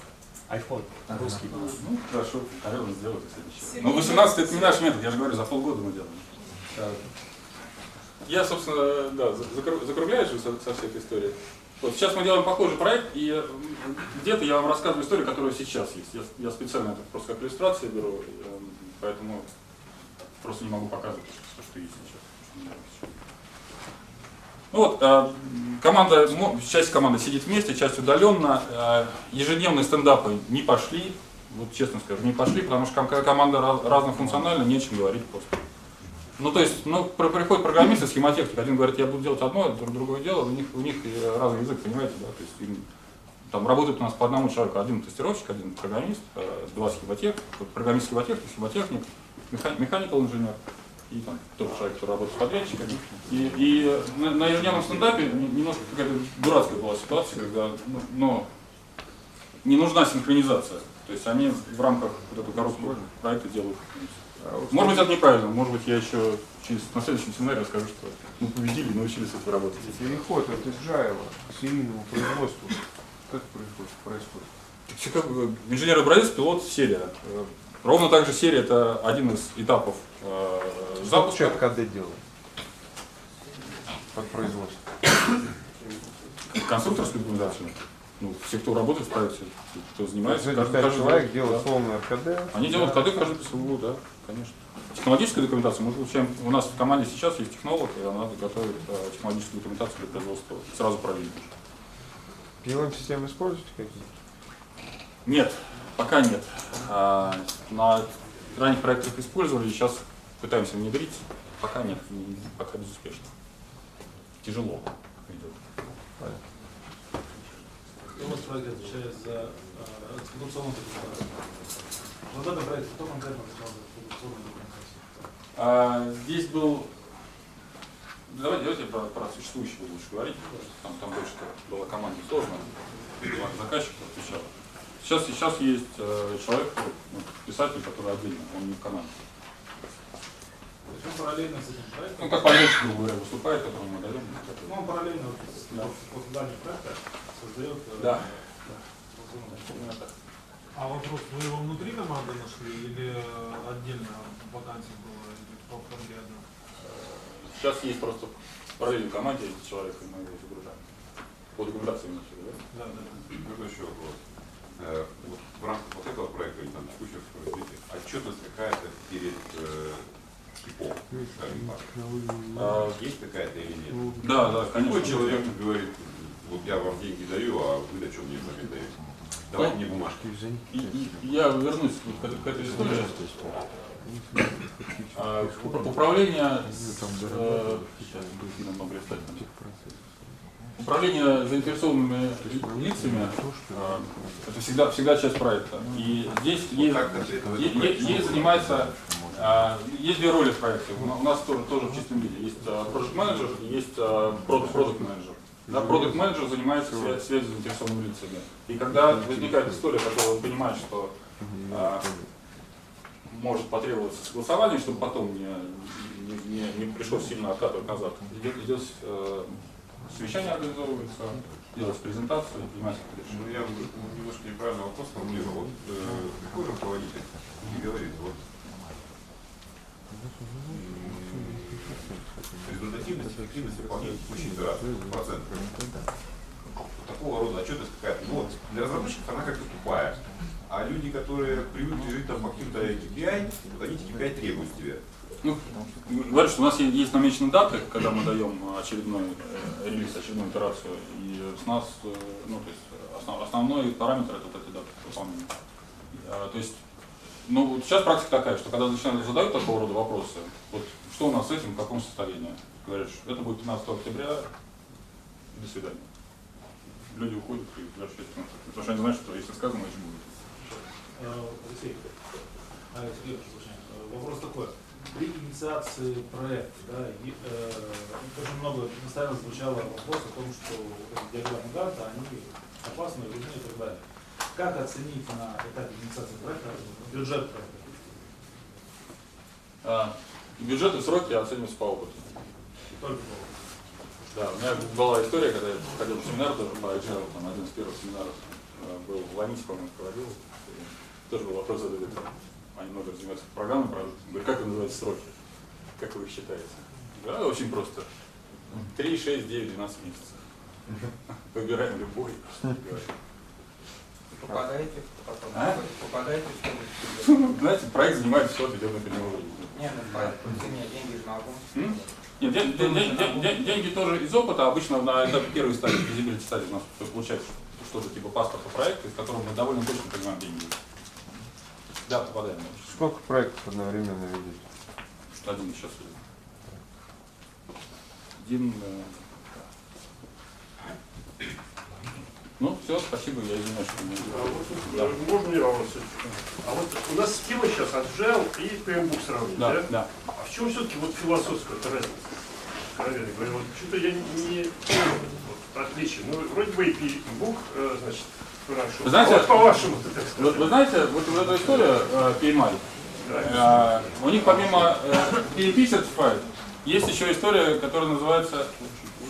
C: iPhone русский.
A: Ну, хорошо, наверное, сделают, если обещают. Но 18 это не наш метод, я же говорю, за полгода мы делаем. Я, собственно, да, за- закру- закругляюсь же со, со всей этой историей. Вот сейчас мы делаем похожий проект, и где-то я вам рассказываю историю, которая сейчас есть. Я, я специально это просто как иллюстрации беру, эм, поэтому просто не могу показывать то, что есть сейчас. Ну вот, э, команда, мо- часть команды сидит вместе, часть удаленно. Э, Ежедневные стендапы не пошли, вот честно скажу, не пошли, потому что ком- команда раз- разнофункциональна, не о чем говорить просто. Ну, то есть, ну, при- приходит программист и схемотехник, один говорит, я буду делать одно, друг другое дело, у них, у них и разный язык, понимаете, да, то есть им, там работает у нас по одному человеку, один тестировщик, один программист, э, два схемотехника, программист схемотехник, схемотехник, меха- mechanical инженер, и там тот человек, который работает с подрядчиками. И, и на, на ежедневном стендапе немножко какая-то дурацкая была ситуация, когда ну, но не нужна синхронизация. То есть они в рамках вот этого короткого проекта делают. Может быть, это неправильно, может быть, я еще через, на следующем семинаре расскажу, что мы победили и научились это работать.
E: Переход от agile к серийному производству. Как происходит? происходит?
A: Всё как бы Инженер образец, пилот, серия. Ровно так же серия это один из этапов э, запуска.
E: Что КД делает? Под производство.
A: Конструкторскую документацию. Ну, все, кто работает в проекте, кто занимается, каждый, каждый
E: человек
A: да.
E: делают полный РКД.
A: Они делают коды каждый по своему, да, конечно. Технологическая документация, мы получаем, у нас в команде сейчас есть технолог, и она готовит э, технологическую документацию для производства сразу параллельно.
E: PLM-системы используете какие?
A: Нет, пока нет. А, на ранних проектах использовали, сейчас пытаемся внедрить, пока нет, не- пока безуспешно. Тяжело идет.
D: Кто у вас проект отвечает за э, эксплуатационную документацию? Вот этот проект, кто конкретно отвечал за эксплуатационную документацию?
A: А, здесь был. Давайте, давайте про, про существующего лучше говорить. Там, там больше была команда сложно. Заказчик отвечал. Сейчас, сейчас есть э, человек, писатель, который отдельно, он не в команде.
D: То есть он параллельно с этим проектом,
A: Ну, как подрядчик, грубо говоря, выступает, которому мы даем.
D: ну, он параллельно
A: Да.
D: после дальнего проекта создает э,
A: Да. так.
F: А вопрос, вы его внутри команды нашли или отдельно вакансия была или по конкретно?
A: Сейчас есть просто параллельно в команде человек, и мы его загружаем. По документации именно всё, да?
F: Да, да.
G: Какой еще вопрос? Э, вот в рамках вот этого проекта или там текущего развития отчетность какая-то перед э, скажем так.
A: А,
G: Есть какая-то или нет?
A: Да, да,
G: Какой
A: конечно.
G: человек говорит, вот я вам деньги даю, а вы на чем мне взамен даете? Давайте мне бумажки.
A: И- и- Я вернусь вот к, этой- к этой истории. А, уп- Управление с, э, сейчас, нам надо листать там. Управление заинтересованными ли- лицами э, это всегда, всегда часть проекта. И здесь есть,
G: как конкретно в
A: е-
G: этом
A: е-
G: проекте?
A: есть занимается, а, есть две роли в проекте. У на- у нас тоже, тоже в чистом виде. Есть проект менеджер и есть продукт менеджер. Да, продукт менеджер занимается свя- связью с заинтересованными лицами. И когда возникает история, когда он понимает, что а, может потребоваться согласование, чтобы потом не, не, не- не пришлось сильно откатывать назад. Идет, идет э, совещание организовывается, делается презентация, принимается
G: Ну, я немножко неправильно вопрос формулировал. Вот э, какой руководитель и говорит, вот результативность, эффективность выполнения текущей операции, процент. Вот Такого рода отчетность какая-то. Ну, вот для разработчиков она как-то тупая. А люди, которые привыкли жить там по каким-то KPI, вот они эти KPI требуют себе.
A: Ну, говорю, что у нас есть, намечены даты, когда мы даем очередной э, релиз, очередную операцию, и с нас, э, ну, то есть основ- основной параметр это вот эти даты выполнения. А, то есть, ну, вот сейчас практика такая, что когда начинают задают такого рода вопросы, вот что у нас с этим, в каком состоянии, говорят, что это будет 15 октября, до свидания. Люди уходят и ну, потому что они знают, что если сказано, значит будет.
D: Э, Алексей, э, вопрос такой. При инициации проекта, да, и, э, очень много постоянно звучало вопрос о том, что диаграммы Ганта, они опасны, вредны и так далее. Как оценить на этапе инициации проекта бюджет проекта?
A: А, бюджет и сроки оцениваются по опыту.
D: Только по
A: Да, у меня была история, когда я ходил в семинар тоже по agile, там один из первых семинаров э, был в Ланисе, по-моему, проводил. Тоже был вопрос задали, они много занимаются программой, правда. Говорю, как вы называете сроки? Как вы их считаете? Да, очень просто. 3, 6, 9, 12 месяцев. Выбираем любой.
H: Попадаете потом?
A: А?
H: Попадаете в что
A: Ну, Знаете, проект занимает все определенное период времени.
H: Не, ну по по цене деньги же могу.
A: Нет, ден- ден- ден- ден- ден- деньги тоже из опыта. Обычно на этапе первой стадии, feasibility стадии у нас получается что-то типа паспорта проекта, из которого мы довольно точно понимаем деньги. Да, попадаем.
E: Сколько проектов одновременно ведете?
A: Один сейчас. Один. э, Ну, все, спасибо, я извиняюсь, что не
B: А
A: Да.
B: можно мне вопрос? А вот у нас схема сейчас Agile и PMBOK сравнить, да?
A: Да, да.
B: А в чем все-таки вот философская разница? Откровенно говоря, вот что-то я не, отличие. Ну, вроде бы и PMBOK, э, значит, хорошо.
A: Вы знаете-
B: а вот по-вашему,
A: Вы, вы знаете, вот, вот эта история э, PMI,
B: да,
A: э, у них помимо э, PMP Certified есть еще история, которая называется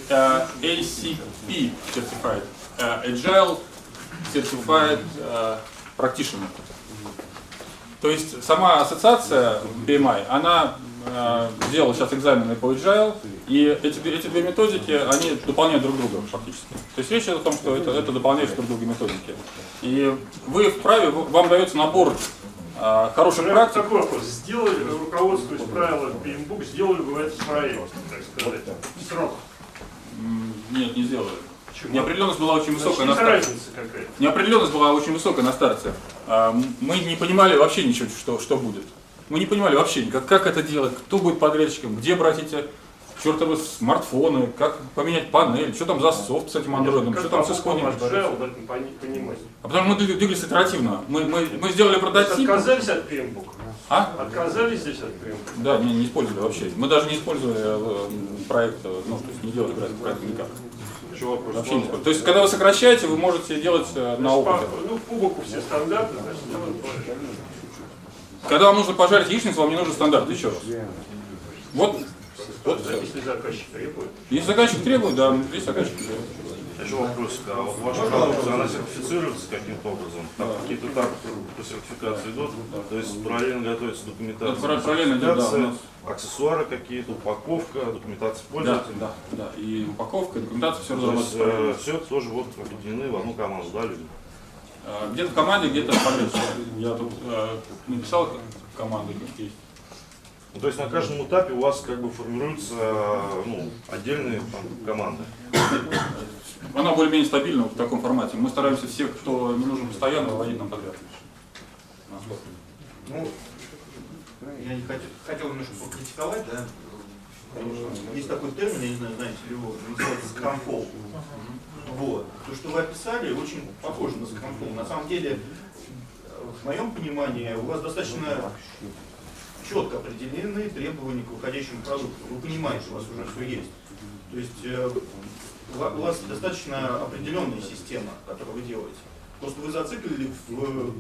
A: э, ACP Certified, э, Agile Certified э, Practitioner. То есть сама ассоциация PMI, она э, сделала сейчас экзамены по Agile, и эти, эти две методики, они дополняют друг друга фактически. То есть речь идет о том, что это, это дополняющие друг друга методики. И вы вправе, вам дается набор э, хороших
B: Прям
A: практик,
B: Такой вопрос. Сделали, руководствуясь правилами PMBOK, сделали бы этот проект, так сказать, срок.
A: Нет, не сделали.
B: Почему?
A: Неопределенность была очень
B: Значит,
A: высокая на
B: есть
A: старте. Неопределенность была очень высокая на старте. М, Мы не понимали вообще ничего, что, что будет. Мы не понимали вообще, как, как это делать, кто будет подрядчиком, где брать эти чертовы смартфоны, как поменять панель, что там за софт с этим андроидом, что там с
B: в понимать?
A: А потому мы двиг- двигались итеративно. Мы, мы, мы сделали прототип.
B: Отказались от PMBOK?
A: А?
B: Отказались здесь от PMBOK?
A: Да, не, не использовали вообще. Мы даже не использовали э, проект, э, ну, то есть не делали проект, проект никак. Вообще не использовали. То есть, когда вы сокращаете, вы можете делать э, на опыте.
B: Ну, по боку все стандарты, значит.
A: Когда вам нужно пожарить яичницу, вам не нужен стандарт, еще раз. Вот, вот.
B: Если заказчик требует.
A: Если заказчик требует, да, здесь заказчик требует.
I: Еще вопросик. А вот ваша продукция, она сертифицируется каким-то образом? Там какие-то этапы по сертификации идут? То есть параллельно готовится документация?
A: параллельно да, у
I: Документация,
A: нас.
I: Аксессуары какие-то, упаковка, документация
A: Да,
I: пользователя?
A: да, да. И упаковка, документация, все разработается параллельно.
I: все тоже вот объединены в одну команду, да, люди?
A: А, Где-то в команде, где-то подрядчик. Я тут э, написал команду, как есть.
I: Ну, то есть на каждом этапе у вас как бы формируются ну, отдельные там, команды.
A: Она более-менее стабильна в таком формате. Мы стараемся всех, кто не нужен постоянно, выводить нам подряд.
J: Ну, я не хотел, хотел немножко покритиковать, да. Есть такой термин, я не знаю, знаете ли его, называется скрамфол. Вот. То, что вы описали, очень похоже на скрамфол. На самом деле, в моем понимании, у вас достаточно четко определены требования к выходящему продукту. Вы понимаете, у вас уже все есть. То есть э, у вас достаточно определенная система, которую вы делаете. Просто вы зациклили в,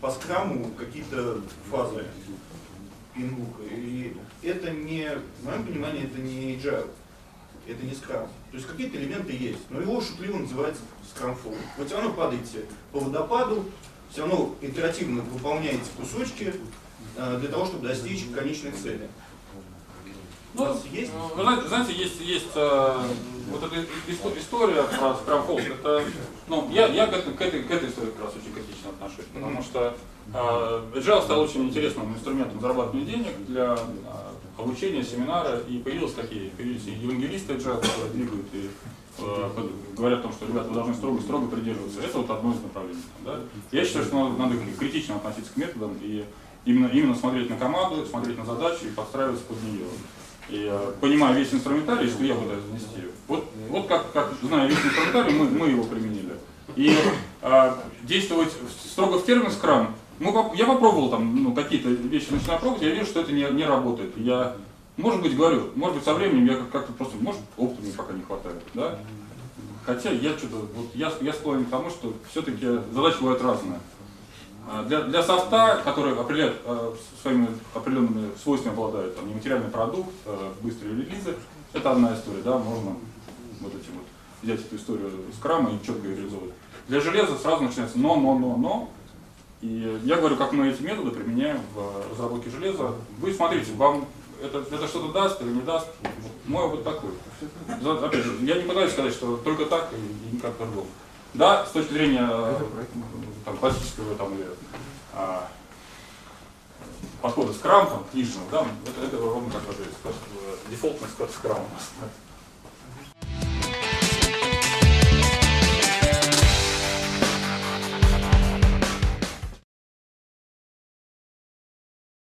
J: по скраму какие-то фазы пинбука. И это не, в моем понимании, это не agile. Это не скрам. То есть какие-то элементы есть, но его шутливо называется скрамфол. Вы все равно падаете по водопаду, все равно итеративно выполняете кусочки э, для того, чтобы достичь конечной цели.
A: Ну,
J: есть?
A: Вы знаете, есть, есть э, вот эта исто- история про Scrum Это, ну, я, я к, этой, к, этой, к этой истории как раз очень критично отношусь, потому что э, Agile стал очень интересным инструментом зарабатывания денег для э, обучения, семинара, и появились такие, появились евангелисты Agile, которые двигают и э, говорят о том, что, ребята, вы должны строго-строго придерживаться. Это вот одно из направлений. Да? Я считаю, что надо, надо критично относиться к методам и именно, именно смотреть на команду, смотреть на задачу и подстраиваться под нее. И э, понимая весь инструментарий, что я буду нести. Вот, вот как, как зная весь инструментарий, мы, мы его применили. И э, действовать строго в термин скрам, поп- я попробовал там ну, какие-то вещи начинаю пробовать, я вижу, что это не, не работает. Я, может быть, говорю, может быть, со временем я как- как-то просто, может, опыта мне пока не хватает. Да? Хотя я что-то, вот я, я склонен к тому, что все-таки задачи бывают разные. А Для, для софта, который определяет, э, своими определенными свойствами обладает, там, нематериальный продукт, э, быстрые релизы, это одна история, да, можно вот этим вот взять эту историю скрама и четко ее реализовывать. Для железа сразу начинается но, но, но, но. И я говорю, как мы эти методы применяем в разработке железа. Вы смотрите, вам это, это что-то даст или не даст. Мой опыт такой. Опять же, я не пытаюсь сказать, что только так и, никак по-другому. Да, с точки зрения там, классического там, или, а, подхода скрам, там, книжного, да, это, это ровно как вот, дефолтный скрам у нас.